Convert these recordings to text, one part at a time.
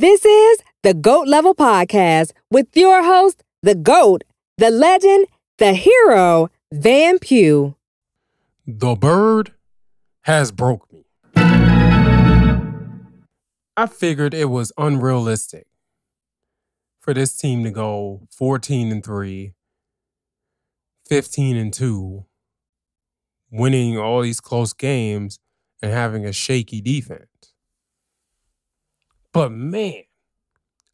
This is the GOAT Level Podcast with your host, the GOAT, the legend, the hero, Van Pugh. The bird has broke me. I figured it was unrealistic for this team to go 14 and 3, 15 and 2, winning all these close games and having a shaky defense. But man,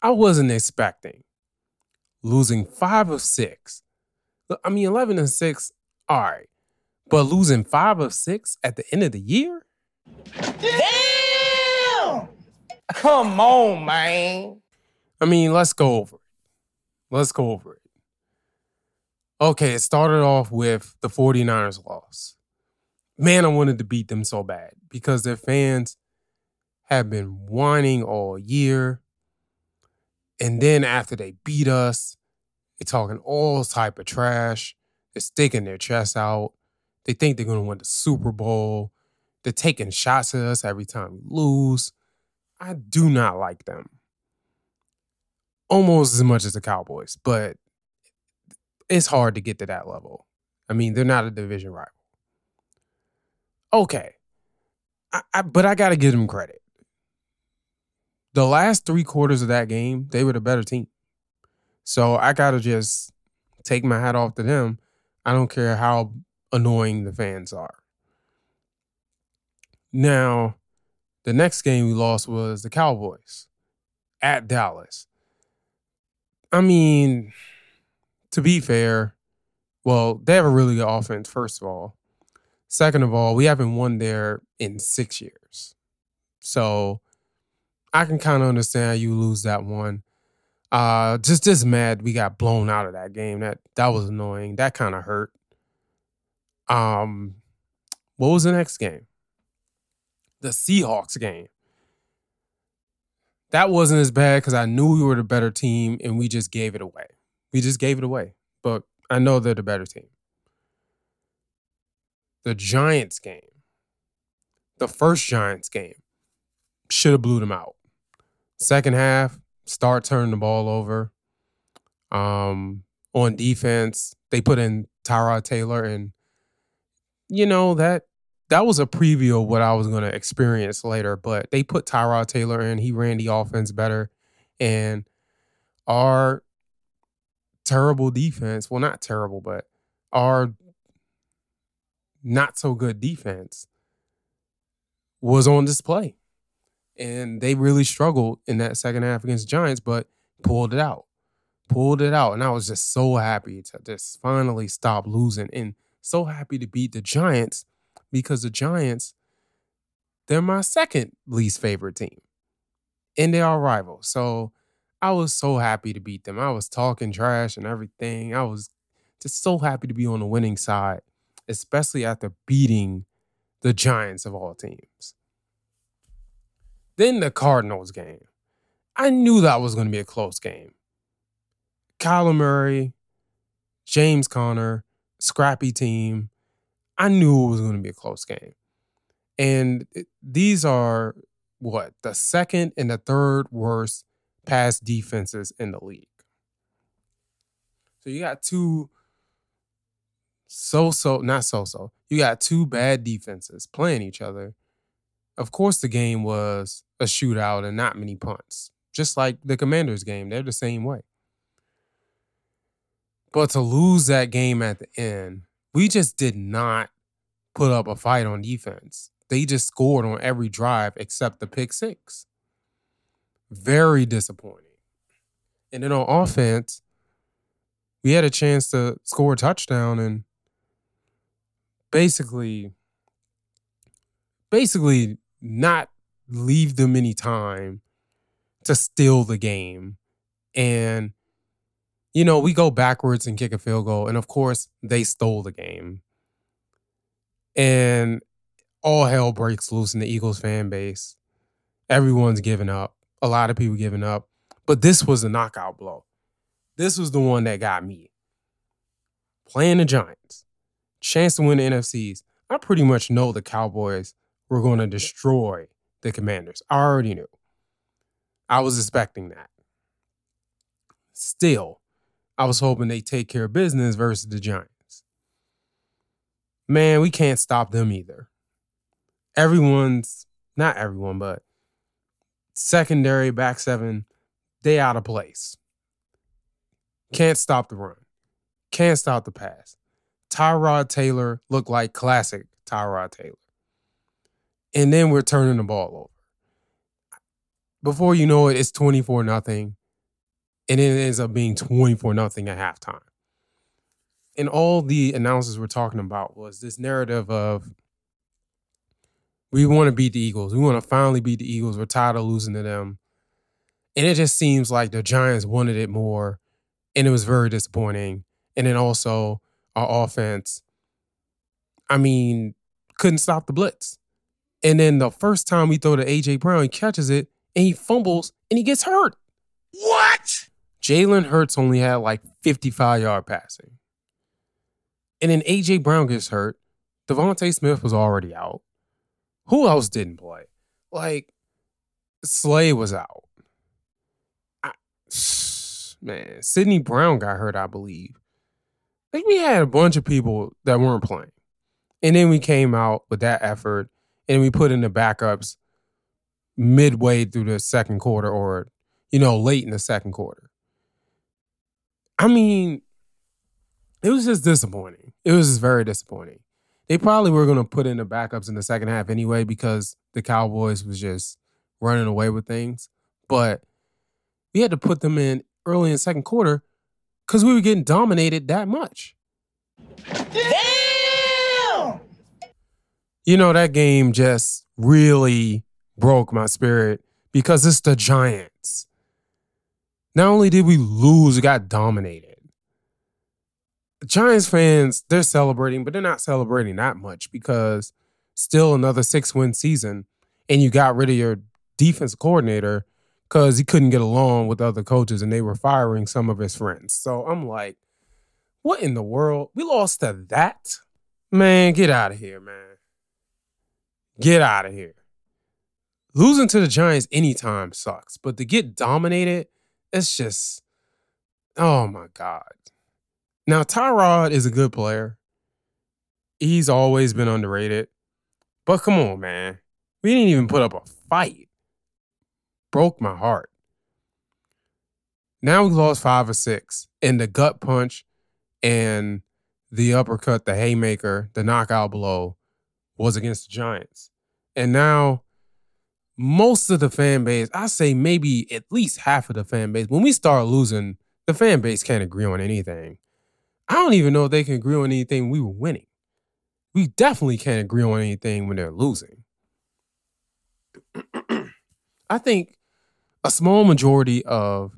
I wasn't expecting losing five of six. I mean, 11 and six, all right. But losing five of six at the end of the year? Damn! Come on, man. I mean, let's go over it. Let's go over it. Okay, it started off with the 49ers loss. Man, I wanted to beat them so bad because their fans have been whining all year. And then after they beat us, they're talking all type of trash. They're sticking their chests out. They think they're going to win the Super Bowl. They're taking shots at us every time we lose. I do not like them. Almost as much as the Cowboys, but it's hard to get to that level. I mean, they're not a division rival. Okay. I, I, but I got to give them credit the last three quarters of that game, they were the better team. So I gotta just take my hat off to them. I don't care how annoying the fans are. Now, the next game we lost was the Cowboys at Dallas. I mean, to be fair, well, they have a really good offense, first of all. Second of all, we haven't won there in six years. So I can kind of understand you lose that one. Uh, just just mad we got blown out of that game. That that was annoying. That kind of hurt. Um, what was the next game? The Seahawks game. That wasn't as bad because I knew we were the better team and we just gave it away. We just gave it away. But I know they're the better team. The Giants game. The first Giants game. Should have blew them out. Second half, start turning the ball over. Um, on defense, they put in Tyrod Taylor, and you know that that was a preview of what I was going to experience later. But they put Tyrod Taylor in; he ran the offense better, and our terrible defense, well, not terrible, but our not so good defense was on display and they really struggled in that second half against Giants, but pulled it out, pulled it out, and I was just so happy to just finally stop losing, and so happy to beat the Giants because the Giants, they're my second least favorite team, and they are rivals. So I was so happy to beat them. I was talking trash and everything. I was just so happy to be on the winning side, especially after beating the Giants of all teams. Then the Cardinals game. I knew that was going to be a close game. Kyler Murray, James Conner, scrappy team. I knew it was going to be a close game. And these are what? The second and the third worst pass defenses in the league. So you got two so so, not so so. You got two bad defenses playing each other of course, the game was a shootout and not many punts, just like the Commanders game. They're the same way. But to lose that game at the end, we just did not put up a fight on defense. They just scored on every drive except the pick six. Very disappointing. And then on offense, we had a chance to score a touchdown and basically basically not leave them any time to steal the game. And, you know, we go backwards and kick a field goal. And of course, they stole the game. And all hell breaks loose in the Eagles fan base. Everyone's giving up. A lot of people giving up. But this was a knockout blow. This was the one that got me. Playing the Giants, chance to win the NFCs. I pretty much know the Cowboys were going to destroy the Commanders. I already knew. I was expecting that. Still, I was hoping they take care of business versus the Giants. Man, we can't stop them either. Everyone's not everyone, but secondary back seven, they out of place. Can't stop the run. Can't stop the pass. Tyrod Taylor looked like classic Tyrod Taylor. And then we're turning the ball over. Before you know it, it's 24 nothing. And it ends up being 24 nothing at halftime. And all the announcers were talking about was this narrative of we want to beat the Eagles. We want to finally beat the Eagles. We're tired of losing to them. And it just seems like the Giants wanted it more. And it was very disappointing. And then also our offense, I mean, couldn't stop the blitz. And then the first time we throw to AJ Brown, he catches it and he fumbles and he gets hurt. What? Jalen Hurts only had like 55 yard passing. And then AJ Brown gets hurt. DeVonta Smith was already out. Who else didn't play? Like, Slay was out. I, man, Sydney Brown got hurt, I believe. Like, we had a bunch of people that weren't playing. And then we came out with that effort and we put in the backups midway through the second quarter or, you know, late in the second quarter. I mean, it was just disappointing. It was just very disappointing. They probably were going to put in the backups in the second half anyway because the Cowboys was just running away with things. But we had to put them in early in second quarter because we were getting dominated that much. Damn! You know, that game just really broke my spirit because it's the Giants. Not only did we lose, we got dominated. Giants fans, they're celebrating, but they're not celebrating that much because still another six win season, and you got rid of your defense coordinator because he couldn't get along with other coaches and they were firing some of his friends. So I'm like, what in the world? We lost to that? Man, get out of here, man. Get out of here. Losing to the Giants anytime sucks, but to get dominated, it's just, oh my God. Now, Tyrod is a good player. He's always been underrated. But come on, man. We didn't even put up a fight. Broke my heart. Now we lost five or six. And the gut punch and the uppercut, the haymaker, the knockout blow was against the Giants. And now most of the fan base, I say maybe at least half of the fan base, when we start losing, the fan base can't agree on anything. I don't even know if they can agree on anything we were winning. We definitely can't agree on anything when they're losing. I think a small majority of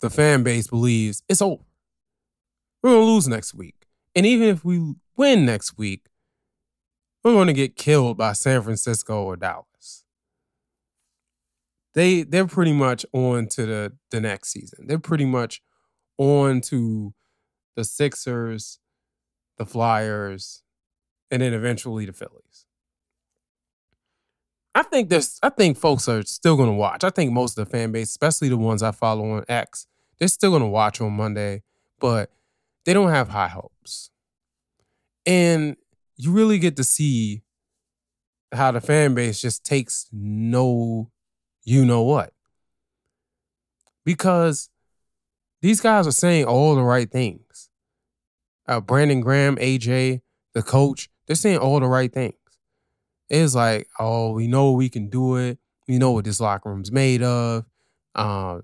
the fan base believes it's over. We're going to lose next week. And even if we win next week, we're going to get killed by San Francisco or Dallas. They they're pretty much on to the the next season. They're pretty much on to the Sixers, the Flyers, and then eventually the Phillies. I think there's I think folks are still gonna watch. I think most of the fan base, especially the ones I follow on X, they're still gonna watch on Monday, but they don't have high hopes. And you really get to see how the fan base just takes no you know what. Because these guys are saying all the right things. Uh, Brandon Graham, AJ, the coach, they're saying all the right things. It's like, oh, we know we can do it. We know what this locker room's made of. Uh,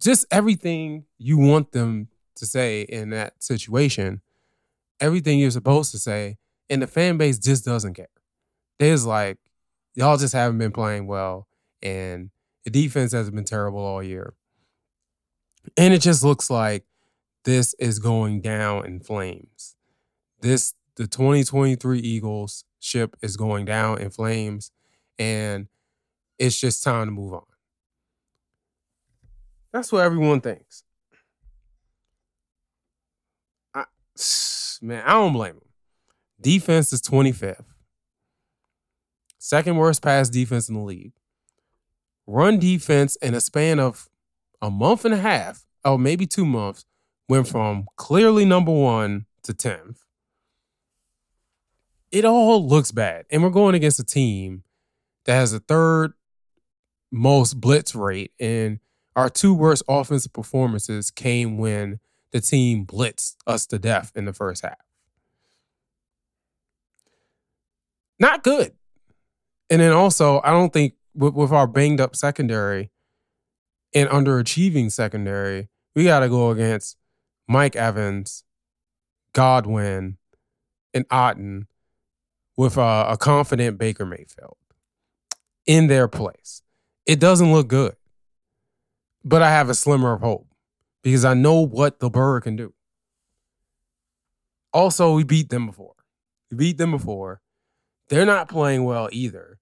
just everything you want them to say in that situation, everything you're supposed to say, and the fan base just doesn't care. There's like, y'all just haven't been playing well, and the defense has been terrible all year. And it just looks like this is going down in flames. This the 2023 Eagles ship is going down in flames and it's just time to move on. That's what everyone thinks. I, man, I don't blame them. Defense is 25th. Second worst pass defense in the league. run defense in a span of a month and a half, or maybe two months, went from clearly number one to 10th. It all looks bad. And we're going against a team that has the third most blitz rate. And our two worst offensive performances came when the team blitzed us to death in the first half. Not good. And then also, I don't think with, with our banged up secondary and underachieving secondary, we got to go against Mike Evans, Godwin, and Otton with a, a confident Baker Mayfield in their place. It doesn't look good, but I have a slimmer of hope because I know what the Bird can do. Also, we beat them before. We beat them before. They're not playing well either.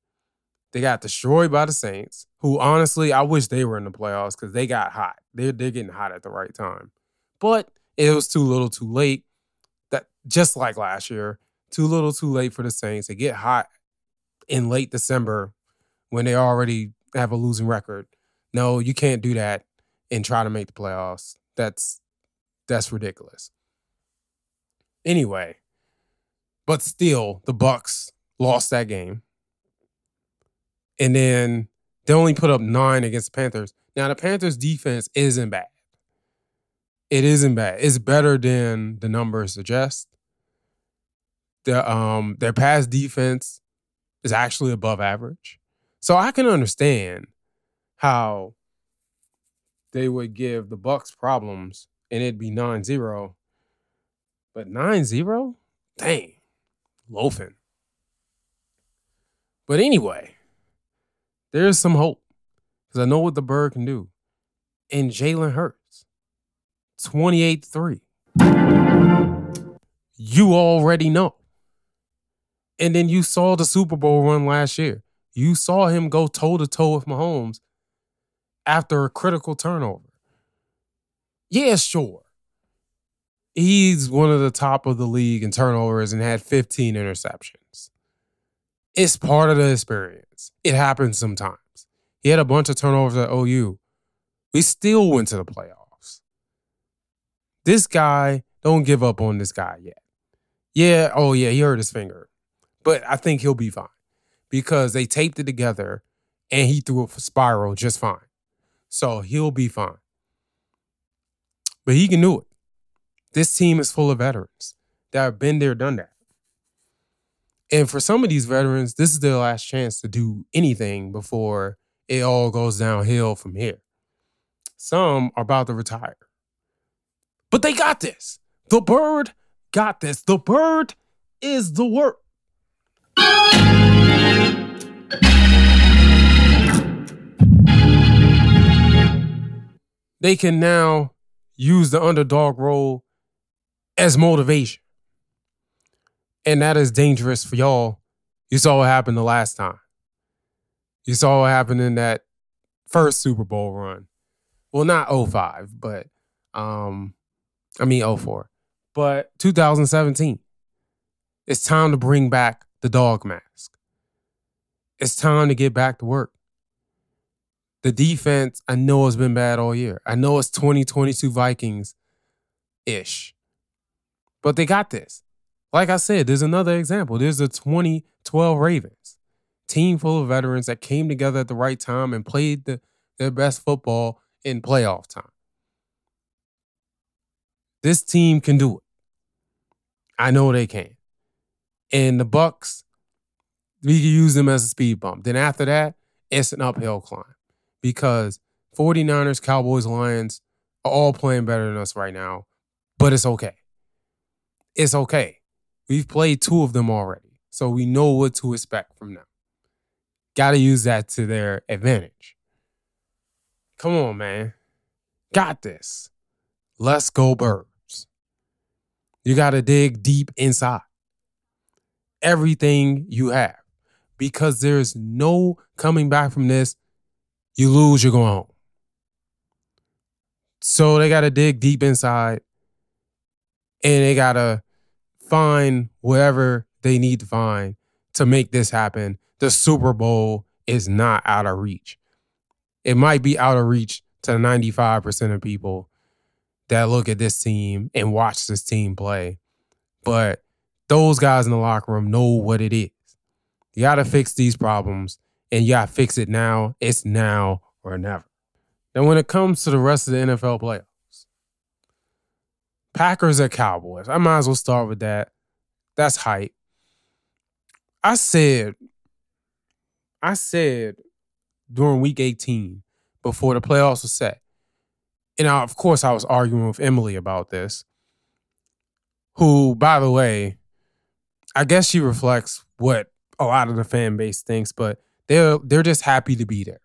They got destroyed by the Saints, who honestly, I wish they were in the playoffs because they got hot. They're, they're getting hot at the right time. But it was too little too late. That just like last year, too little too late for the Saints. They get hot in late December when they already have a losing record. No, you can't do that and try to make the playoffs. That's that's ridiculous. Anyway, but still the Bucks lost that game and then they only put up nine against the Panthers. Now the Panthers defense isn't bad. It isn't bad. It's better than the numbers suggest. The um their pass defense is actually above average. So I can understand how they would give the Bucks problems and it'd be 9-0. But 9-0? Dang. Loafing. But anyway, there's some hope because I know what the bird can do. And Jalen Hurts, 28 3. You already know. And then you saw the Super Bowl run last year. You saw him go toe to toe with Mahomes after a critical turnover. Yeah, sure. He's one of the top of the league in turnovers and had 15 interceptions. It's part of the experience. It happens sometimes. He had a bunch of turnovers at OU. We still went to the playoffs. This guy, don't give up on this guy yet. Yeah, oh yeah, he hurt his finger. But I think he'll be fine because they taped it together and he threw a spiral just fine. So he'll be fine. But he can do it. This team is full of veterans that have been there, done that. And for some of these veterans, this is their last chance to do anything before it all goes downhill from here. Some are about to retire. But they got this. The bird got this. The bird is the work. They can now use the underdog role as motivation. And that is dangerous for y'all. You saw what happened the last time. You saw what happened in that first Super Bowl run. Well, not 05, but um, I mean 04. But 2017. It's time to bring back the dog mask. It's time to get back to work. The defense, I know has been bad all year. I know it's 2022 Vikings ish. But they got this. Like I said, there's another example. There's the 2012 Ravens, team full of veterans that came together at the right time and played the, their best football in playoff time. This team can do it. I know they can. And the Bucks, we can use them as a speed bump. Then after that, it's an uphill climb because 49ers, Cowboys, Lions are all playing better than us right now, but it's okay. It's okay. We've played two of them already, so we know what to expect from them. Got to use that to their advantage. Come on, man. Got this. Let's go, birds. You got to dig deep inside everything you have because there's no coming back from this. You lose, you're going home. So they got to dig deep inside and they got to find whatever they need to find to make this happen. The Super Bowl is not out of reach. it might be out of reach to 95% of people that look at this team and watch this team play. But those guys in the locker room know what it is. You got to fix these problems and to fix it now. It's now or never. Then when it comes to the rest of the NFL playoffs, Packers at Cowboys. I might as well start with that. That's hype. I said, I said during week 18 before the playoffs were set. And I, of course, I was arguing with Emily about this, who, by the way, I guess she reflects what a lot of the fan base thinks, but they're they're just happy to be there.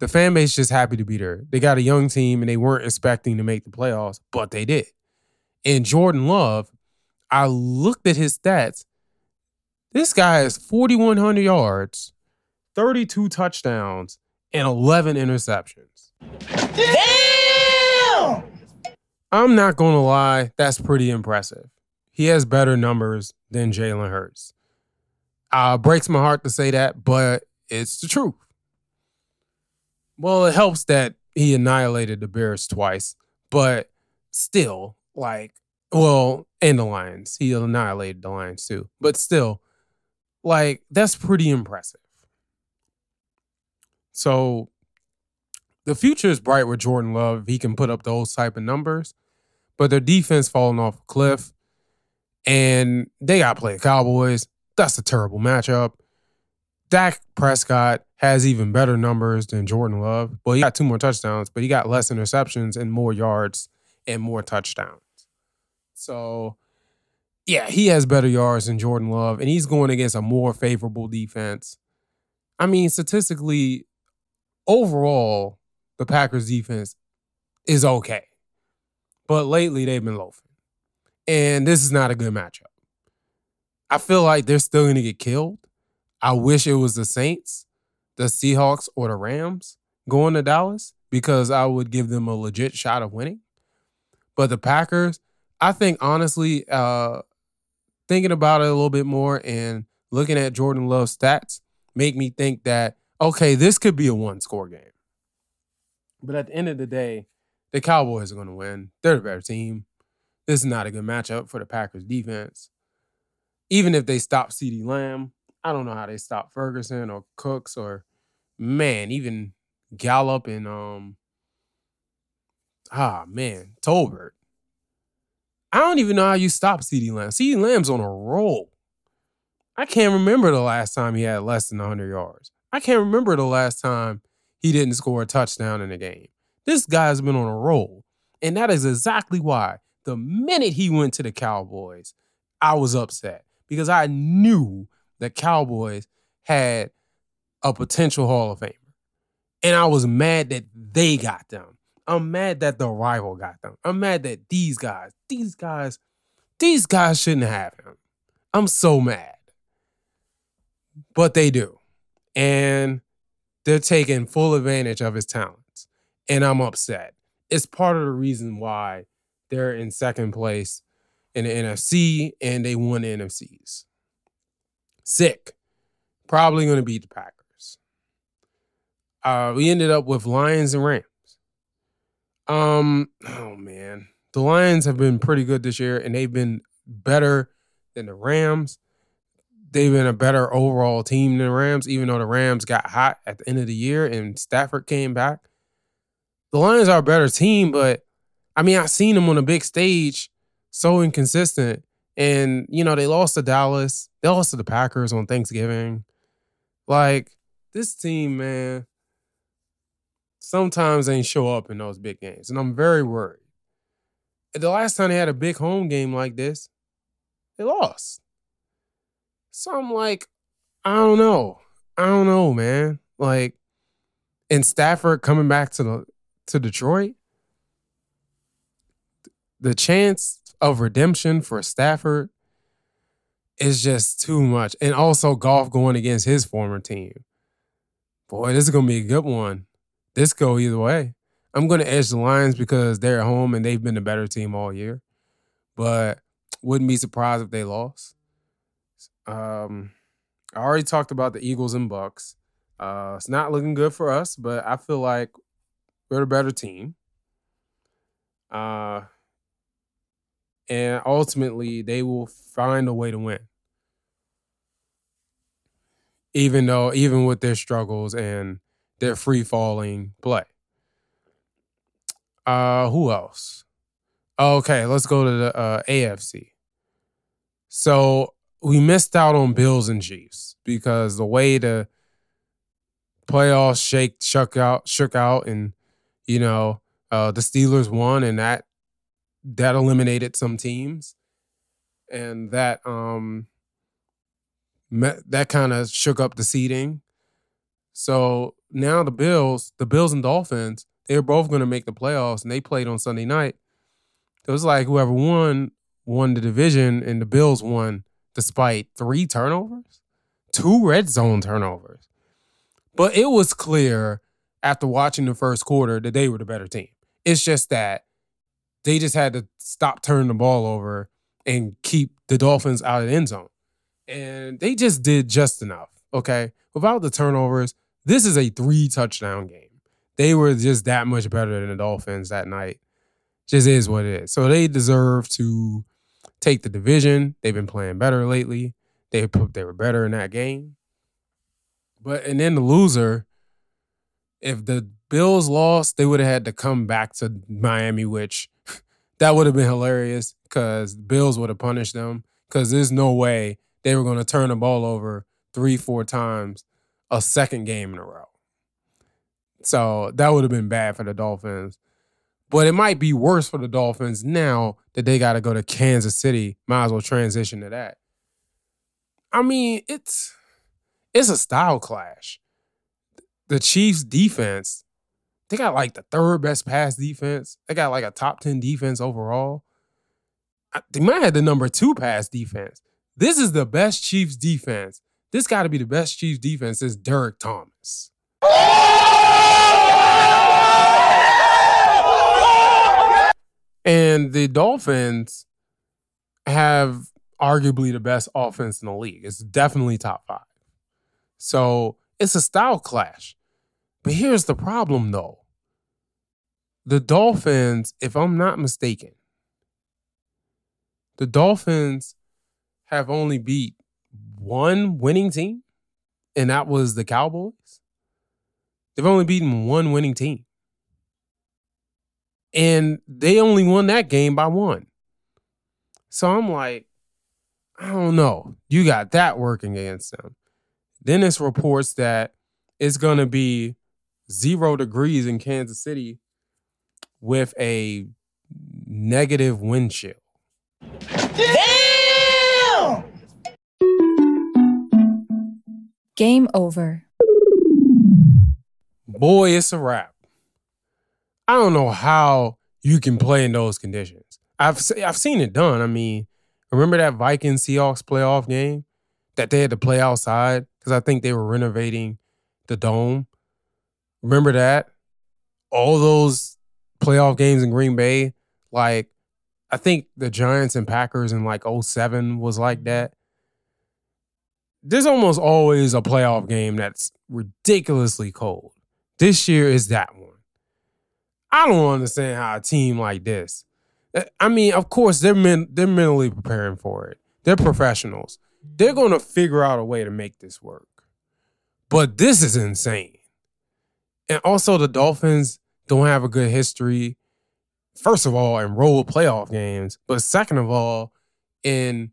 The fan base just happy to be there. They got a young team and they weren't expecting to make the playoffs, but they did. And Jordan Love, I looked at his stats. This guy has 4,100 yards, 32 touchdowns, and 11 interceptions. Damn! I'm not going to lie, that's pretty impressive. He has better numbers than Jalen Hurts. Uh, breaks my heart to say that, but it's the truth. Well, it helps that he annihilated the Bears twice, but still, like, well, and the Lions. He annihilated the Lions too, but still, like, that's pretty impressive. So the future is bright with Jordan Love. He can put up those type of numbers, but their defense falling off a cliff, and they got to play the Cowboys. That's a terrible matchup. Dak Prescott has even better numbers than Jordan Love. Well, he got two more touchdowns, but he got less interceptions and more yards and more touchdowns. So, yeah, he has better yards than Jordan Love, and he's going against a more favorable defense. I mean, statistically, overall, the Packers defense is okay. But lately they've been loafing. And this is not a good matchup. I feel like they're still going to get killed. I wish it was the Saints, the Seahawks, or the Rams going to Dallas because I would give them a legit shot of winning. But the Packers, I think honestly, uh, thinking about it a little bit more and looking at Jordan Love's stats, make me think that okay, this could be a one score game. But at the end of the day, the Cowboys are going to win. They're the better team. This is not a good matchup for the Packers defense. Even if they stop CeeDee Lamb, I don't know how they stop Ferguson or Cooks or man, even Gallup and um ah man, Tolbert. I don't even know how you stop CeeDee Lamb. CeeDee Lamb's on a roll. I can't remember the last time he had less than 100 yards. I can't remember the last time he didn't score a touchdown in a game. This guy's been on a roll. And that is exactly why the minute he went to the Cowboys, I was upset because I knew the Cowboys had a potential Hall of Famer. And I was mad that they got them. I'm mad that the rival got them. I'm mad that these guys, these guys, these guys shouldn't have him. I'm so mad. But they do. And they're taking full advantage of his talents. And I'm upset. It's part of the reason why they're in second place in the NFC and they won the NFCs. Sick. Probably going to beat the Packers. Uh, we ended up with Lions and Rams. Um, oh man. The Lions have been pretty good this year and they've been better than the Rams they've been a better overall team than the Rams, even though the Rams got hot at the end of the year and Stafford came back. The Lions are a better team, but I mean, I've seen them on a big stage, so inconsistent. And, you know, they lost to Dallas, they lost to the Packers on Thanksgiving. Like, this team, man, sometimes they show up in those big games. And I'm very worried. The last time they had a big home game like this, they lost. So I'm like, I don't know. I don't know, man. Like, and Stafford coming back to the to Detroit, the chance of redemption for Stafford is just too much. And also Goff going against his former team. Boy, this is gonna be a good one. This go either way. I'm gonna edge the Lions because they're at home and they've been the better team all year. But wouldn't be surprised if they lost. Um, I already talked about the Eagles and Bucks. Uh, it's not looking good for us, but I feel like we're the better team. Uh, and ultimately, they will find a way to win. Even though, even with their struggles and their free falling play. Uh, who else? Okay, let's go to the uh, AFC. So we missed out on Bills and Chiefs because the way the playoffs shake shook out shook out and you know uh, the Steelers won and that that eliminated some teams and that um met, that kind of shook up the seeding. So now the Bills, the Bills and Dolphins, they were both going to make the playoffs and they played on Sunday night. It was like whoever won won the division and the Bills won despite three turnovers, two red zone turnovers. But it was clear after watching the first quarter that they were the better team. It's just that they just had to stop turning the ball over and keep the Dolphins out of the end zone. And they just did just enough. Okay. Without the turnovers, this is a three touchdown game. They were just that much better than the Dolphins that night. Just is what it is. So they deserve to take the division. They've been playing better lately. They they were better in that game. But and then the loser, if the Bills lost, they would have had to come back to Miami, which that would have been hilarious because Bills would have punished them. Because there's no way they were going to turn the ball over three, four times a second game in a row. So that would have been bad for the Dolphins. But it might be worse for the Dolphins now that they got to go to Kansas City. Might as well transition to that. I mean, it's it's a style clash. The Chiefs defense, they got like the third best pass defense. They got like a top 10 defense overall. They might have the number two pass defense. This is the best Chiefs defense. This got to be the best Chiefs defense since Derrick Thomas. And the Dolphins have arguably the best offense in the league. It's definitely top five. So it's a style clash. But here's the problem, though. The Dolphins, if I'm not mistaken, the Dolphins have only beat one winning team, and that was the Cowboys. They've only beaten one winning team. And they only won that game by one. So I'm like, I don't know. You got that working against them. It's reports that it's going to be zero degrees in Kansas City with a negative wind chill. Damn! Game over. Boy, it's a wrap. I don't know how you can play in those conditions. I've I've seen it done. I mean, remember that Vikings Seahawks playoff game that they had to play outside because I think they were renovating the dome. Remember that? All those playoff games in Green Bay, like I think the Giants and Packers in like 07 was like that. There's almost always a playoff game that's ridiculously cold. This year is that one. I don't understand how a team like this. Eh, I mean, of course, they're men, they're mentally preparing for it. They're professionals they're going to figure out a way to make this work. But this is insane. And also, the Dolphins don't have a good history, first of all, in road playoff games, but second of all, in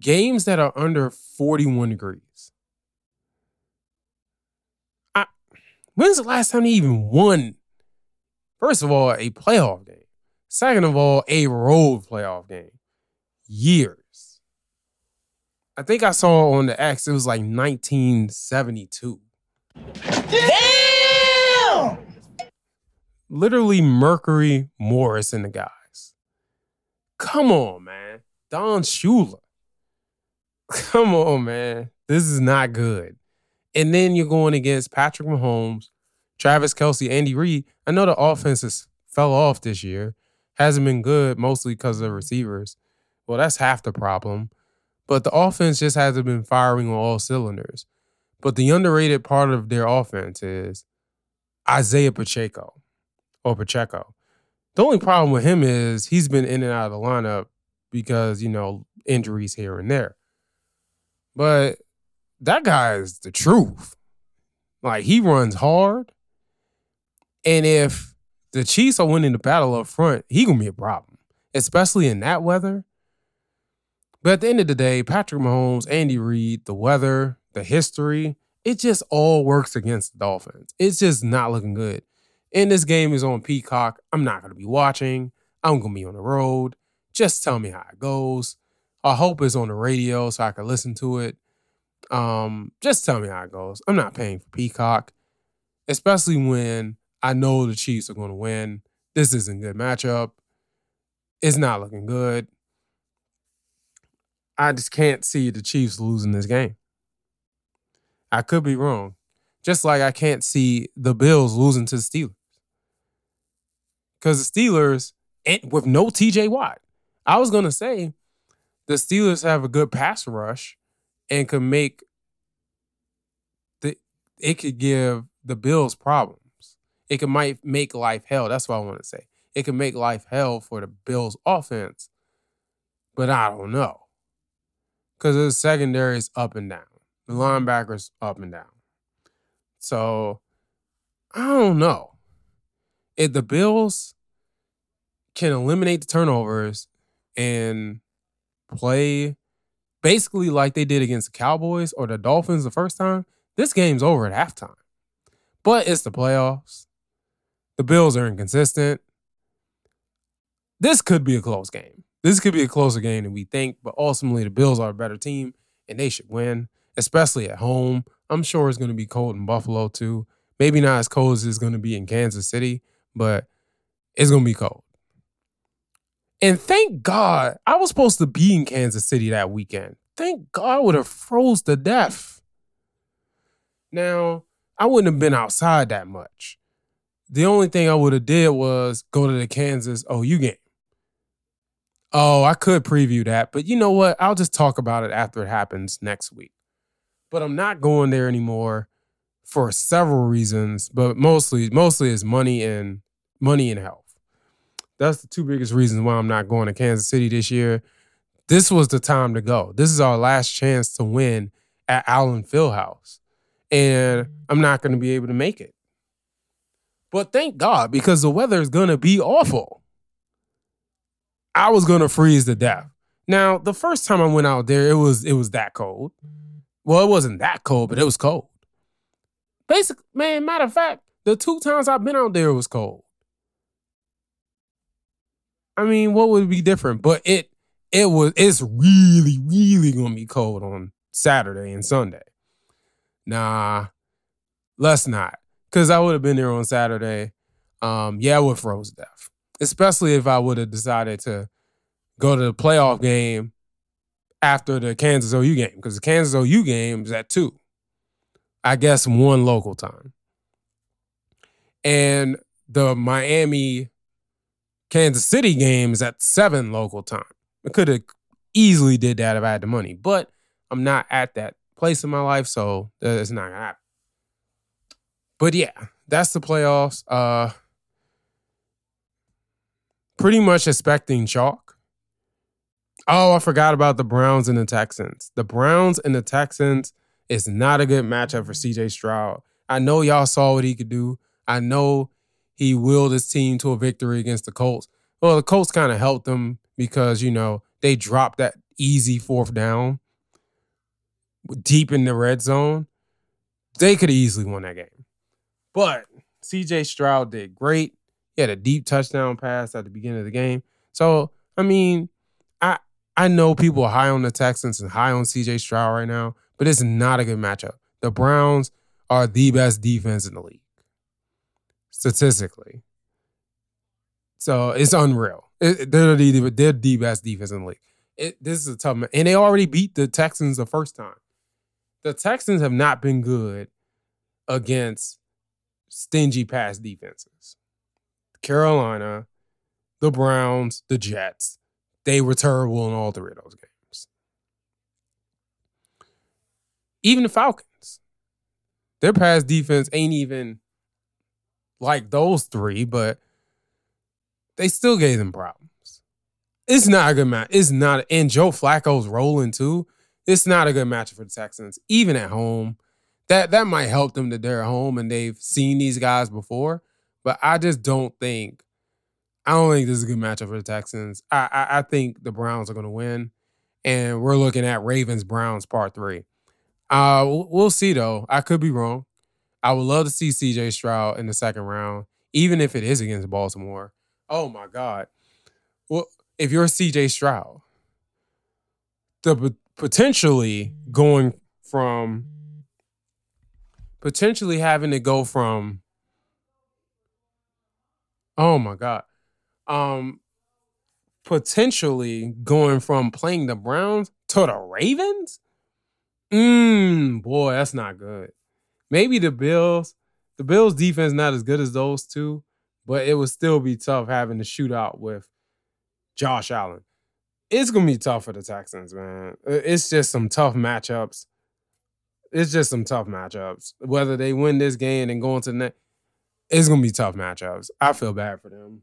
games that are under 41 degrees. I, when's the last time they even won? First of all, a playoff game. Second of all, a road playoff game. Years. I think I saw on the X, it was like 1972. Damn! Literally Mercury Morris and the guys. Come on, man. Don Shula. Come on, man. This is not good. And then you're going against Patrick Mahomes, Travis Kelce, Andy Reid. I know the offenses fell off this year. Hasn't been good, mostly because of the receivers. Well, that's half the problem but the offense just hasn't been firing on all cylinders. But the underrated part of their offense is Isaiah Pacheco or Pacheco. The only problem with him is he's been in and out of the lineup because, you know, injuries here and there. But that guy is the truth. Like he runs hard. And if the Chiefs are winning the battle up front, he gonna be a problem, especially in that weather. But at the end of the day, Patrick Mahomes, Andy Reid, the weather, the history, it just all works against the Dolphins. It's just not looking good. And this game is on Peacock. I'm not gonna be watching. I'm gonna be on the road. Just tell me how it goes. I hope it's on the radio so I can listen to it. Um, just tell me how it goes. I'm not paying for Peacock, especially when I know the Chiefs are going to win. This isn't a good matchup. It's not looking good. I just can't see the Chiefs losing this game. I could be wrong. Just like I can't see the Bills losing to the Steelers. Because the Steelers, with no TJ Watt, I was to say the Steelers have a good pass rush and could make the it could give the Bills problems. It could might make life hell. That's what I want to say. It could make life hell for the Bills offense. But I don't know. Because the secondary is up and down. The linebackers up and down. So I don't know. If the Bills can eliminate the turnovers and play basically like they did against the Cowboys or the Dolphins the first time, this game's over at halftime. But it's the playoffs. The Bills are inconsistent. This could be a close game. This could be a closer game than we think, but ultimately the Bills are a better team and they should win, especially at home. I'm sure it's going to be cold in Buffalo too. Maybe not as cold as it's going to be in Kansas City, but it's going to be cold. And thank God I was supposed to be in Kansas City that weekend. Thank God I would have froze to death. Now, I wouldn't have been outside that much. The only thing I would have did was go to the Kansas OU game. Oh, I could preview that, but you know what? I'll just talk about it after it happens next week. But I'm not going there anymore for several reasons, but mostly mostly is money and money and health. That's the two biggest reasons why I'm not going to Kansas City this year. This was the time to go. This is our last chance to win at Allen Fieldhouse. And mm-hmm. I'm not going to be able to make it. But thank God, because the weather is going to be awful. I was going to freeze to death. Now, the first time I went out there, it was it was that cold. Well, it wasn't that cold, but it was cold. Basic, man, matter of fact, the two times I've been out there, it was cold. I mean, what would be different? But it it was it's really, really gonna be cold on Saturday and Sunday. Nah, let's not. Cause I would have been there on Saturday. Um, yeah, I would froze death. Especially if I would have decided to go to the playoff game after the Kansas OU game. Because the Kansas OU game is at two. I guess one local time. And the Miami Kansas City games at seven local time. I could have easily did that if I had the money, but I'm not at that place in my life, so it's not gonna happen. But yeah, that's the playoffs. Uh pretty much expecting chalk. Oh, I forgot about the Browns and the Texans. The Browns and the Texans is not a good matchup for CJ Stroud. I know y'all saw what he could do. I know he willed his team to a victory against the Colts. Well, the Colts kind of helped them because, you know, they dropped that easy fourth down deep in the red zone. They could have easily won that game. But CJ Stroud did great. He had a deep touchdown pass at the beginning of the game. So, I mean, I I know people are high on the Texans and high on CJ Stroud right now, but it's not a good matchup. The Browns are the best defense in the league statistically. So it's unreal. It, they're, the, they're the best defense in the league. It, this is a tough man. And they already beat the Texans the first time. The Texans have not been good against stingy pass defenses. Carolina, the Browns, the Jets, they were terrible in all three of those games. Even the Falcons. Their pass defense ain't even like those three, but they still gave them problems. It's not a good match. It's not, and Joe Flacco's rolling too. It's not a good match for the Texans, even at home. That that might help them that they're at home and they've seen these guys before. But I just don't think I don't think this is a good matchup for the Texans. I, I, I think the Browns are going to win, and we're looking at Ravens Browns part three. Uh, we'll see though. I could be wrong. I would love to see C.J. Stroud in the second round, even if it is against Baltimore. Oh my God! Well, if you're C.J. Stroud, the potentially going from potentially having to go from oh my god um potentially going from playing the Browns to the Ravens? Mmm, boy, that's not good. Maybe the Bills. The Bills defense not as good as those two, but it would still be tough having to shoot out with Josh Allen. It's gonna be tough for the Texans, man. It's just some tough matchups. It's just some tough matchups. Whether they win this game and go into the next, it's gonna be tough matchups. I feel bad for them.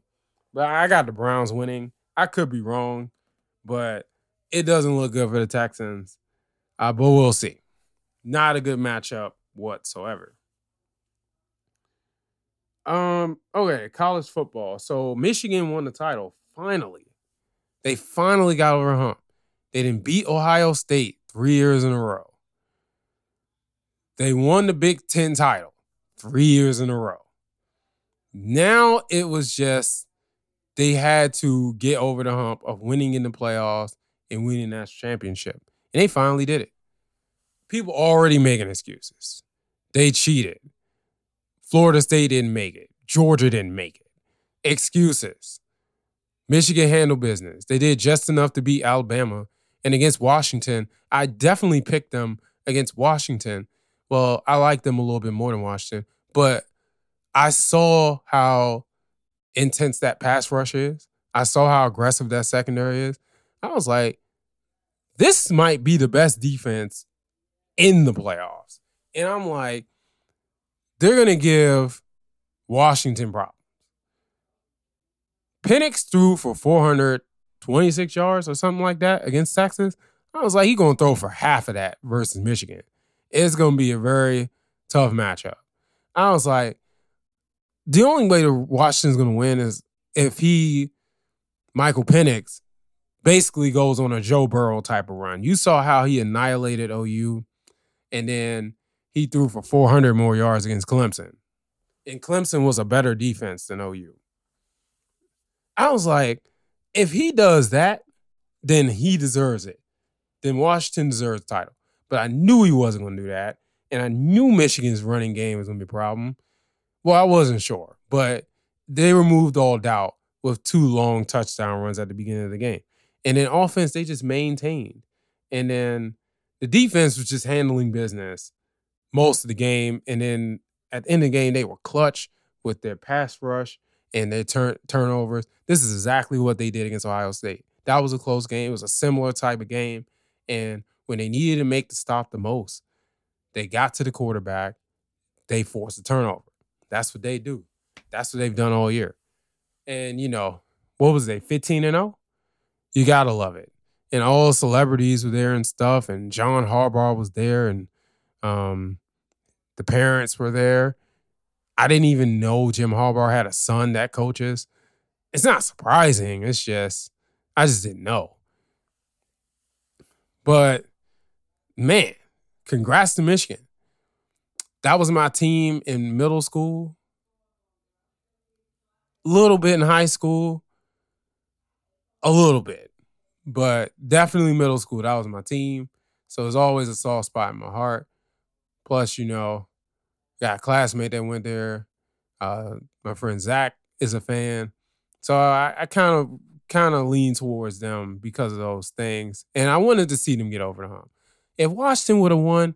But I got the Browns winning. I could be wrong, but it doesn't look good for the Texans. Uh, but we'll see. Not a good matchup whatsoever. Um, okay, college football. So Michigan won the title finally. They finally got over a hump. They didn't beat Ohio State three years in a row. They won the Big Ten title three years in a row. Now it was just they had to get over the hump of winning in the playoffs and winning that championship. And they finally did it. People already making excuses. They cheated. Florida State didn't make it. Georgia didn't make it. Excuses. Michigan handled business. They did just enough to beat Alabama. And against Washington, I definitely picked them against Washington. Well, I like them a little bit more than Washington, but I saw how intense that pass rush is. I saw how aggressive that secondary is. I was like, this might be the best defense in the playoffs. And I'm like, they're going to give Washington problems. Penix threw for 426 yards or something like that against Texas. I was like, he's going to throw for half of that versus Michigan. It's going to be a very tough matchup. I was like, the only way the Washington's going to win is if he, Michael Penix, basically goes on a Joe Burrow type of run. You saw how he annihilated OU, and then he threw for 400 more yards against Clemson. And Clemson was a better defense than OU. I was like, if he does that, then he deserves it. Then Washington deserves the title. But I knew he wasn't going to do that. And I knew Michigan's running game was going to be a problem. Well, I wasn't sure, but they removed all doubt with two long touchdown runs at the beginning of the game. And then offense, they just maintained. And then the defense was just handling business most of the game. And then at the end of the game, they were clutch with their pass rush and their turn turnovers. This is exactly what they did against Ohio State. That was a close game. It was a similar type of game. And when they needed to make the stop the most, they got to the quarterback, they forced a turnover. That's what they do. That's what they've done all year. And you know, what was they, 15 and 0? You gotta love it. And all celebrities were there and stuff. And John Harbaugh was there, and um, the parents were there. I didn't even know Jim Harbaugh had a son that coaches. It's not surprising. It's just I just didn't know. But man, congrats to Michigan that was my team in middle school, a little bit in high school, a little bit, but definitely middle school. That was my team. So there's always a soft spot in my heart. Plus, you know, got a classmate that went there. Uh, my friend Zach is a fan. So I kind of kind of lean towards them because of those things. And I wanted to see them get over the hump. If Washington would have won,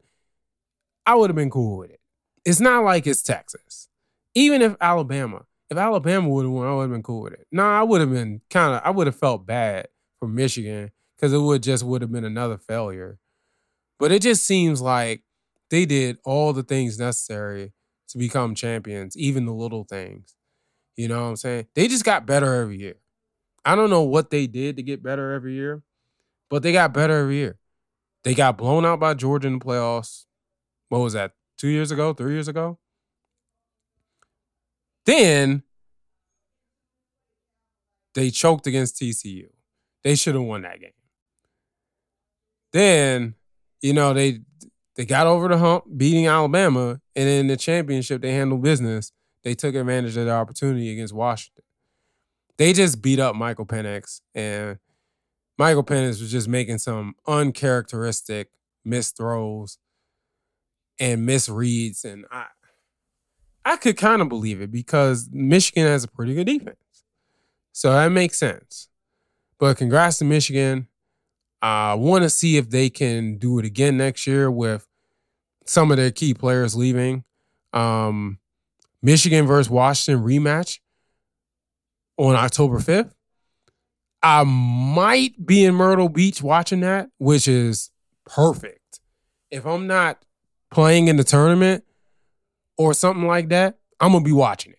I would have been cool with it. It's not like it's Texas. Even if Alabama, if Alabama would have won, I would have been cool with it. No, I would have been kind of, I would have felt bad for Michigan because it would just would have been another failure. But it just seems like they did all the things necessary to become champions, even the little things. You know what I'm saying? They just got better every year. I don't know what they did to get better every year, but they got better every year. They got blown out by Georgia in the playoffs. What was that? Two years ago? Three years ago? Then they choked against TCU. They should have won that game. Then, you know, they they got over the hump, beating Alabama, and in the championship they handled business. They took advantage of the opportunity against Washington. They just beat up Michael Penix, and Michael Penix was just making some uncharacteristic missed throws and misreads, and I I could kind of believe it because Michigan has a pretty good defense. So that makes sense. But congrats to Michigan. I want to see if they can do it again next year with some of their key players leaving. Um, Michigan versus Washington rematch on October 5th. I might be in Myrtle Beach watching that, which is perfect. If I'm not playing in the tournament or something like that, I'm gonna be watching it.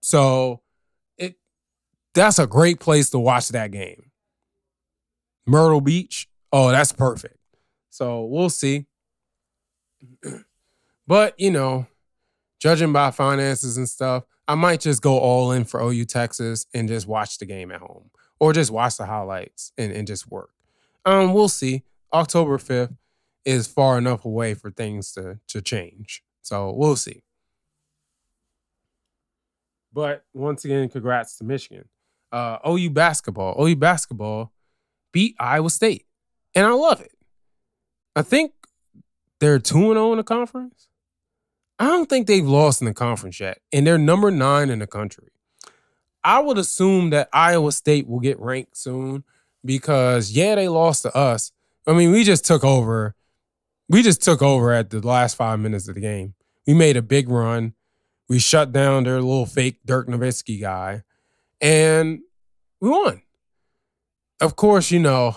So it that's a great place to watch that game. Myrtle Beach. Oh, that's perfect. So we'll see. but, you know, judging by finances and stuff, I might just go all in for OU Texas and just watch the game at home or just watch the highlights and, and just work. Um, we'll see. October 5th is far enough away for things to, to change. So we'll see. But once again, congrats to Michigan. Uh, OU basketball. OU basketball beat Iowa State. And I love it. I think they're 2 0 in the conference. I don't think they've lost in the conference yet. And they're number nine in the country. I would assume that Iowa State will get ranked soon because, yeah, they lost to us. I mean, we just took over. We just took over at the last five minutes of the game. We made a big run. We shut down their little fake Dirk Nowitzki guy, and we won. Of course, you know,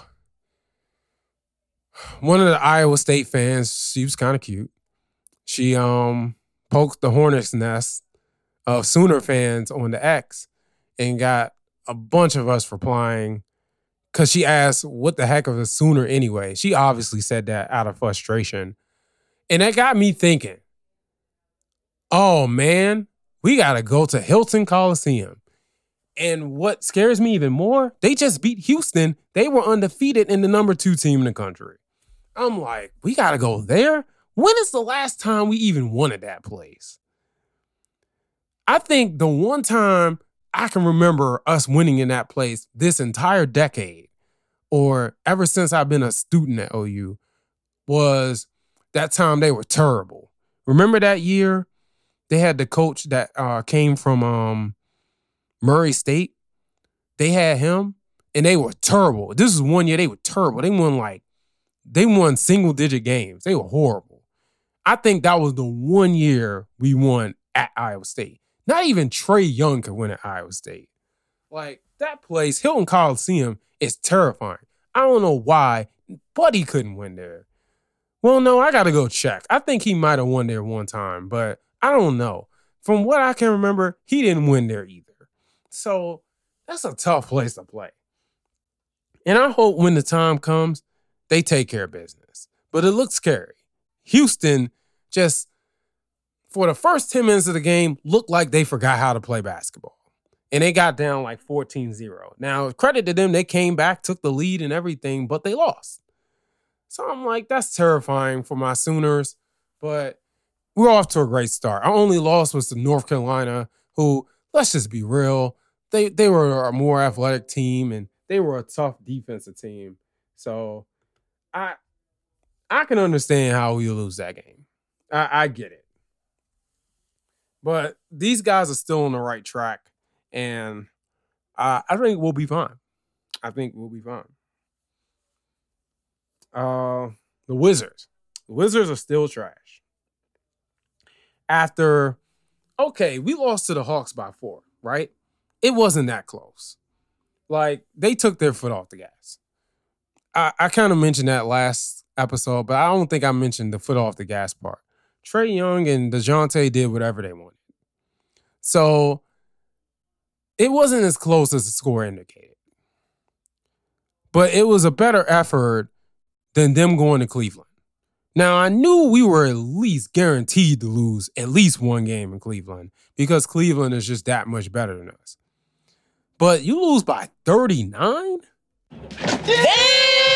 one of the Iowa State fans, she was kind of cute. She um poked the hornet's nest of Sooner fans on the X and got a bunch of us replying because she asked, What the heck of a Sooner anyway? She obviously said that out of frustration. And that got me thinking, oh man, we got to go to Hilton Coliseum. And what scares me even more, they just beat Houston. They were undefeated in the number two team in the country. I'm like, we got to go there? When is the last time we even at that place? I think the one time I can remember us winning in that place this entire decade, or ever since I've been a student at OU, was that time they were terrible. Remember that year? They had the coach that uh, came from um, Murray State. They had him, and they were terrible. This is one year they were terrible. They won like they won single digit games. They were horrible. I think that was the one year we won at Iowa State. Not even Trae Young could win at Iowa State. Like that place, Hilton Coliseum, is terrifying. I don't know why Buddy couldn't win there. Well, no, I gotta go check. I think he might have won there one time, but I don't know. From what I can remember, he didn't win there either. So that's a tough place to play. And I hope when the time comes, they take care of business. But it looks scary. Houston just, for the first 10 minutes of the game, looked like they forgot how to play basketball. And they got down like 14 0. Now, credit to them, they came back, took the lead and everything, but they lost. So I'm like, that's terrifying for my Sooners. But we're off to a great start. Our only loss was to North Carolina, who, let's just be real, they they were a more athletic team and they were a tough defensive team. So I I can understand how we lose that game. I, I get it. But these guys are still on the right track, and I, I think we'll be fine. I think we'll be fine. Uh, the Wizards. The Wizards are still trash. After, okay, we lost to the Hawks by four, right? It wasn't that close. Like they took their foot off the gas. I, I kind of mentioned that last episode, but I don't think I mentioned the foot off the gas part. Trae Young and DeJounte did whatever they wanted. So it wasn't as close as the score indicated. But it was a better effort than them going to Cleveland. Now, I knew we were at least guaranteed to lose at least one game in Cleveland because Cleveland is just that much better than us. But you lose by 39? Damn!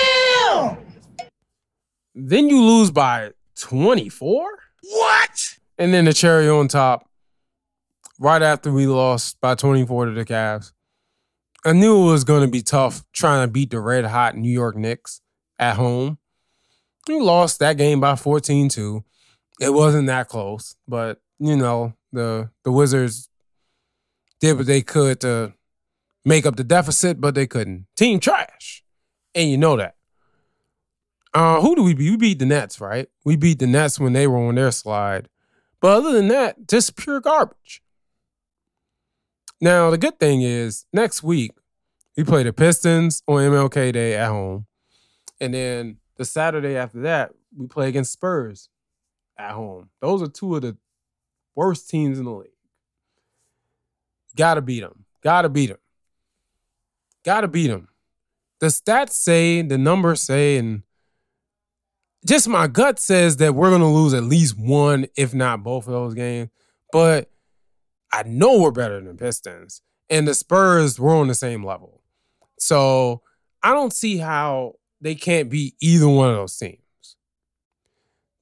Then you lose by 24? What? And then the cherry on top, right after we lost by 24 to the Cavs. I knew it was going to be tough trying to beat the red hot New York Knicks at home. We lost that game by 14 2. It wasn't that close, but you know, the the Wizards did what they could to make up the deficit, but they couldn't. Team trash. And you know that. Uh, who do we beat? We beat the Nets, right? We beat the Nets when they were on their slide. But other than that, just pure garbage. Now, the good thing is next week, we play the Pistons on MLK Day at home. And then the Saturday after that, we play against Spurs at home. Those are two of the worst teams in the league. Gotta beat them. Gotta beat them. Gotta beat them. The stats say, the numbers say, and just my gut says that we're gonna lose at least one, if not both of those games. But I know we're better than Pistons. And the Spurs were on the same level. So I don't see how they can't beat either one of those teams.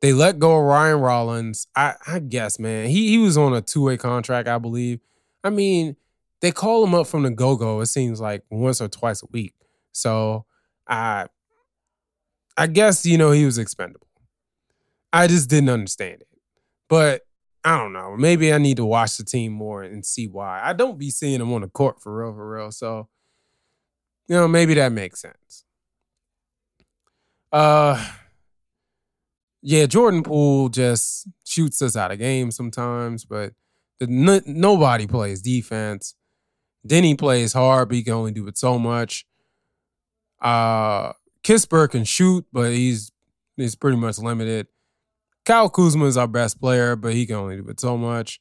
They let go of Ryan Rollins. I, I guess, man. He he was on a two-way contract, I believe. I mean, they call him up from the go-go, it seems like once or twice a week. So I I guess, you know, he was expendable. I just didn't understand it. But I don't know. Maybe I need to watch the team more and see why. I don't be seeing him on the court for real, for real. So, you know, maybe that makes sense. Uh yeah, Jordan Poole just shoots us out of games sometimes, but the, n- nobody plays defense. Deni plays hard, but he can only do it so much. Uh Kispert can shoot, but he's he's pretty much limited. Kyle Kuzma is our best player, but he can only do it so much.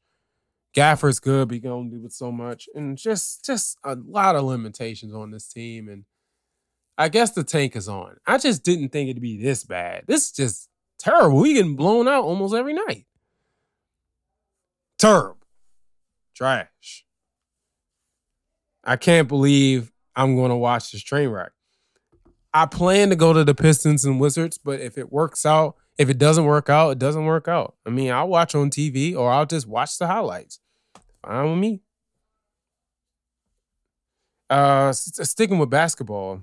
Gafford's good, but he can only do it so much. And just just a lot of limitations on this team. And I guess the tank is on. I just didn't think it'd be this bad. This is just terrible. We getting blown out almost every night. Terrible. Trash. I can't believe I'm going to watch this train wreck. I plan to go to the Pistons and Wizards, but if it works out, if it doesn't work out, it doesn't work out. I mean, I'll watch on TV or I'll just watch the highlights. Fine with me. Uh, sticking with basketball,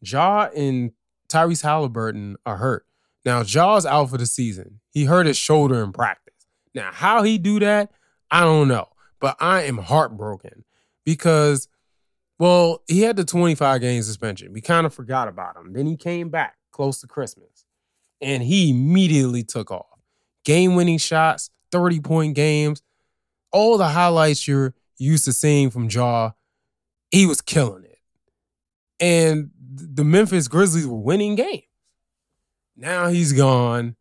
Ja and Tyrese Haliburton are hurt. Now, Ja's out for the season. He hurt his shoulder in practice. Now, how he do that, I don't know. But I am heartbroken because, well, he had the 25 game suspension. We kind of forgot about him. Then he came back close to Christmas and he immediately took off. Game winning shots, 30 point games, all the highlights you're used to seeing from Ja, he was killing it. And the Memphis Grizzlies were winning games. Now he's gone.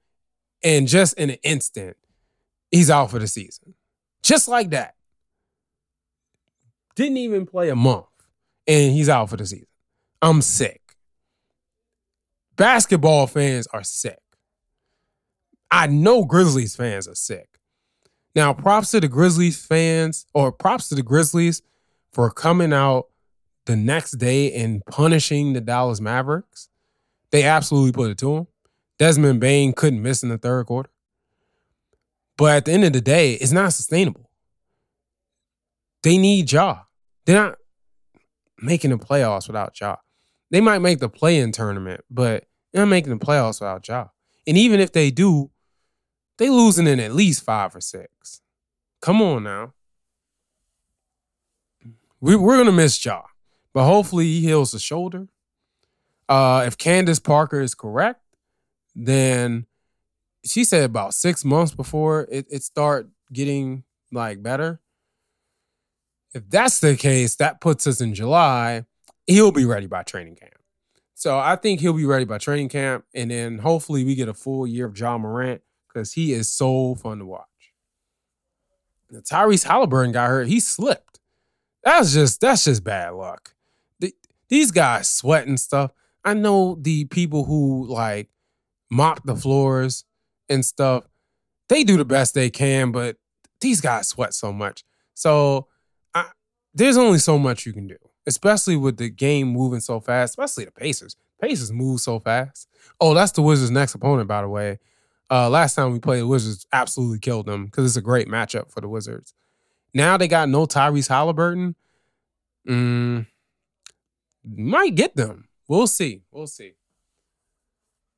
And just in an instant, he's out for the season. Just like that. Didn't even play a month. And he's out for the season. I'm sick. Basketball fans are sick. I know Grizzlies fans are sick. Now, props to the Grizzlies fans, or props to the Grizzlies for coming out the next day and punishing the Dallas Mavericks. They absolutely put it to them. Desmond Bane couldn't miss in the third quarter. But at the end of the day, it's not sustainable. They need Ja. They're not making the playoffs without Ja. They might make the play-in tournament, but they're making the playoffs without Ja. And even if they do, they losing in at least five or six. Come on now. We, we're gonna miss Ja, but hopefully he heals the shoulder. Uh, if Candace Parker is correct, then she said about six months before it, it start getting like better. If that's the case, that puts us in July. He'll be ready by training camp. So I think he'll be ready by training camp, and then hopefully we get a full year of Ja Morant because he is so fun to watch. Tyrese Haliburton got hurt; he slipped. That's just that's just bad luck. The, these guys sweating and stuff. I know the people who like mop the floors and stuff. They do the best they can, but these guys sweat so much. So there's only so much you can do especially with the game moving so fast, especially the Pacers. Pacers move so fast. Oh, that's the Wizards' next opponent, by the way. Uh, last time we played, the Wizards absolutely killed them because it's a great matchup for the Wizards. Now they got no Tyrese Haliburton. Mm, might get them. We'll see. We'll see.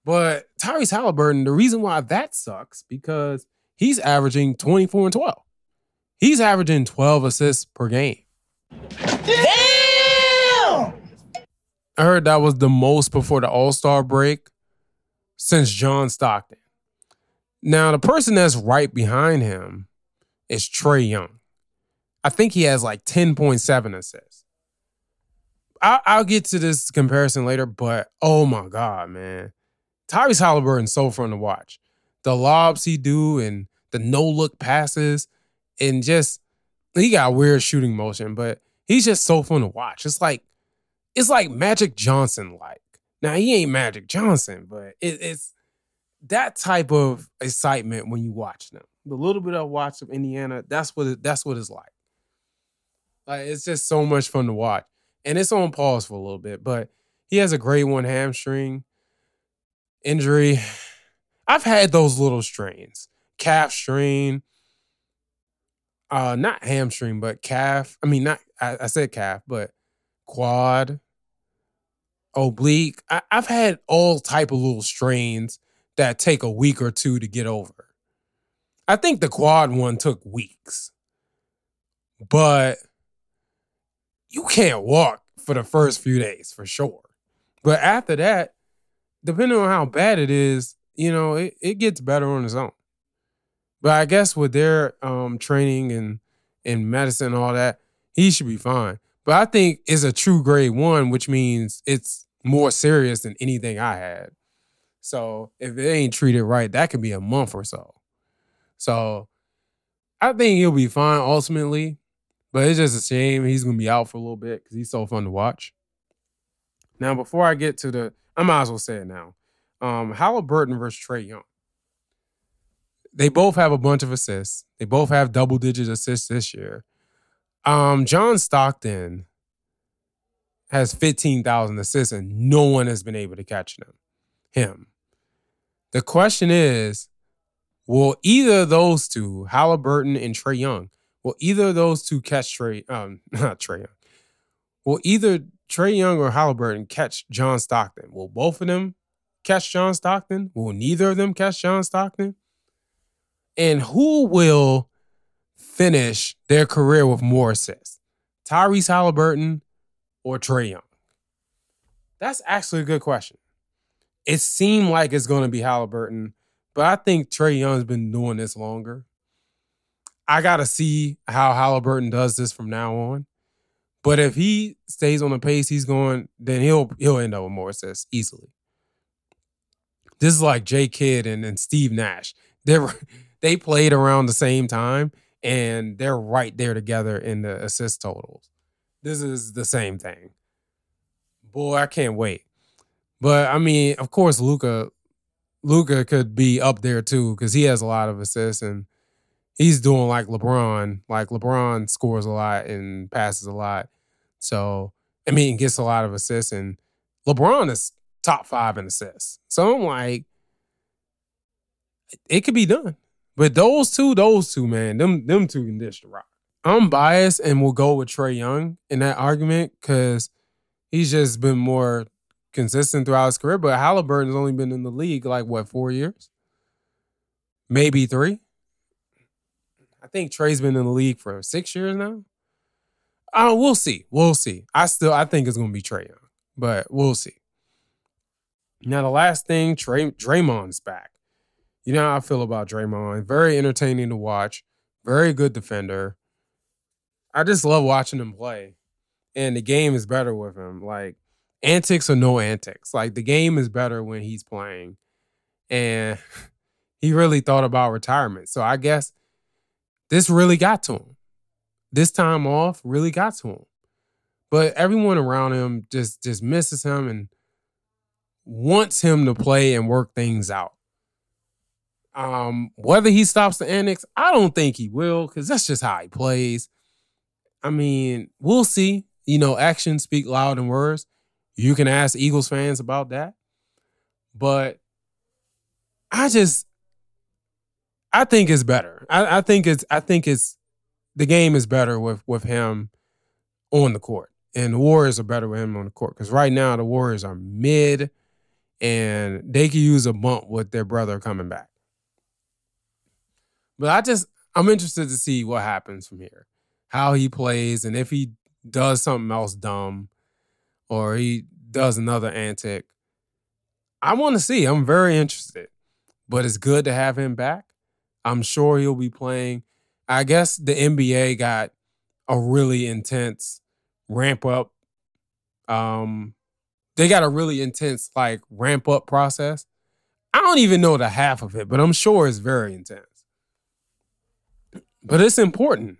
But Tyrese Haliburton, the reason why that sucks because he's averaging 24 and 12. He's averaging 12 assists per game. I heard that was the most before the All Star break since John Stockton. Now, the person that's right behind him is Trae Young. I think he has like 10.7 assists. I'll, I'll get to this comparison later, but oh my God, man. Tyrese Haliburton's so fun to watch. The lobs he do and the no look passes and just he got weird shooting motion, but he's just so fun to watch. It's like it's like Magic Johnson like. Now he ain't Magic Johnson, but it, it's that type of excitement when you watch them. The little bit I watch of Indiana, that's what it, that's what it's like. Like it's just so much fun to watch, and it's on pause for a little bit. But he has a grade one hamstring injury. I've had those little strains, calf strain, uh, not hamstring, but calf. I mean, not I, I said calf, but quad, oblique. I, have had all type of little strains that take a week or two to get over. I think the quad one took weeks, but you can't walk for the first few days for sure. But after that, depending on how bad it is, you know, it, it gets better on its own. But I guess with their um, training and and medicine and all that, he should be fine. But I think it's a true grade one, which means it's more serious than anything I had. So if it ain't treated right, that could be a month or so. So I think he'll be fine ultimately, but it's just a shame he's gonna be out for a little bit because he's so fun to watch. Now, before I get to the, I might as well say it now. Um, Haliburton versus Trae Young. They both have a bunch of assists. They both have double digit assists this year. Um, John Stockton has 15,000 assists and no one has been able to catch him. Him. The question is, will either of those two, Haliburton and Trae Young, will either of those two catch Trae, um, not Trae Young, will either Trae Young or Haliburton catch John Stockton? Will both of them catch John Stockton? Will neither of them catch John Stockton? And who will finish their career with more assists? Tyrese Haliburton or Trae Young? That's actually a good question. It seemed like it's going to be Haliburton, but I think Trae Young's been doing this longer. I got to see how Haliburton does this from now on. But if he stays on the pace he's going, then he'll he'll end up with more assists easily. This is like Jay Kidd and, and Steve Nash. They they played around the same time, and they're right there together in the assist totals. This is the same thing. Boy, I can't wait. But I mean, of course, Luka, Luka could be up there too because he has a lot of assists and he's doing like LeBron. Like LeBron scores a lot and passes a lot. So I mean, gets a lot of assists and LeBron is top five in assists. So I'm like, it could be done. But those two, those two, man, them them two can dish the rock. I'm biased and will go with Trae Young in that argument because he's just been more consistent throughout his career. But Haliburton's only been in the league like what four years, maybe three. I think Trae's been in the league for six years now. Uh, we'll see. We'll see. I still I think it's gonna be Trae Young, but we'll see. Now the last thing, Trae Draymond's back. You know how I feel about Draymond. Very entertaining to watch. Very good defender. I just love watching him play. And the game is better with him. Like, antics or no antics. Like the game is better when he's playing. And he really thought about retirement. So I guess this really got to him. This time off really got to him. But everyone around him just just misses him and wants him to play and work things out. Um, whether he stops the annex, I don't think he will, because that's just how he plays. I mean, we'll see. You know, actions speak loud than words. You can ask Eagles fans about that. But I just I think it's better. I, I think it's I think it's the game is better with with him on the court. And the Warriors are better with him on the court. Because right now the Warriors are mid and they could use a bump with their brother coming back. But I just I'm interested to see what happens from here. How he plays and if he does something else dumb or he does another antic. I want to see. I'm very interested. But it's good to have him back. I'm sure he'll be playing. I guess the NBA got a really intense ramp up. Um, they got a really intense like ramp up process. I don't even know the half of it, but I'm sure it's very intense. But it's important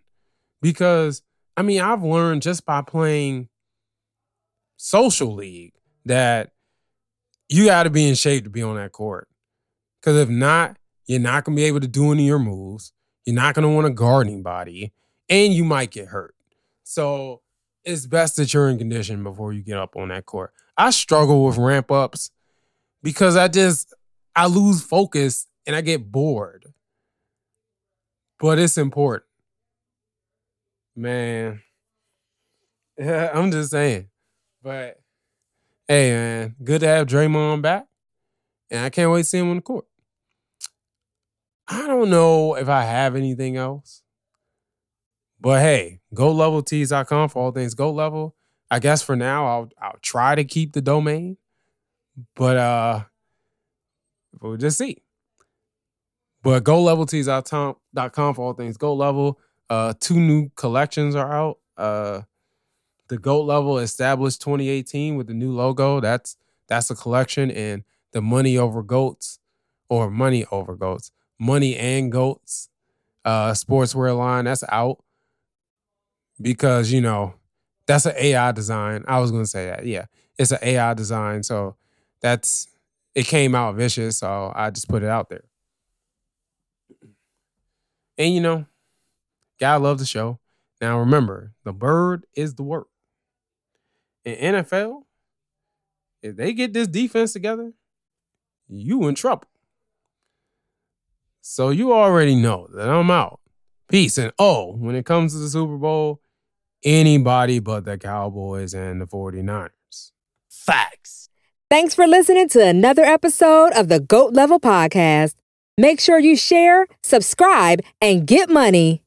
because I mean, I've learned just by playing social league that you got to be in shape to be on that court. Because if not, you're not going to be able to do any of your moves. You're not going to want to guard anybody, and you might get hurt. So it's best that you're in condition before you get up on that court. I struggle with ramp ups because I just I lose focus and I get bored. But it's important. Man. I'm just saying. But hey man, good to have Draymond back. And I can't wait to see him on the court. I don't know if I have anything else. But hey, GoatLevelTees.com for all things go Level. I guess for now I'll I'll try to keep the domain. But uh we'll just see. But GoatLevelTees.com for all things Goat Level. Uh two new collections are out. Uh the GOAT level established 2018 with the new logo. That's that's a collection and the money over goats or money over goats Money and Goats uh, sportswear line. That's out because you know that's an AI design. I was to say that. Yeah, it's an AI design. So that's it came out vicious. So I just put it out there. And you know, gotta love the show. Now remember, the bird is the work. In NFL, if they get this defense together, you in trouble. So you already know that I'm out. Peace. And oh, when it comes to the Super Bowl, anybody but the Cowboys and the 49ers. Facts. Thanks for listening to another episode of the GOAT Level Podcast. Make sure you share, subscribe, and get money.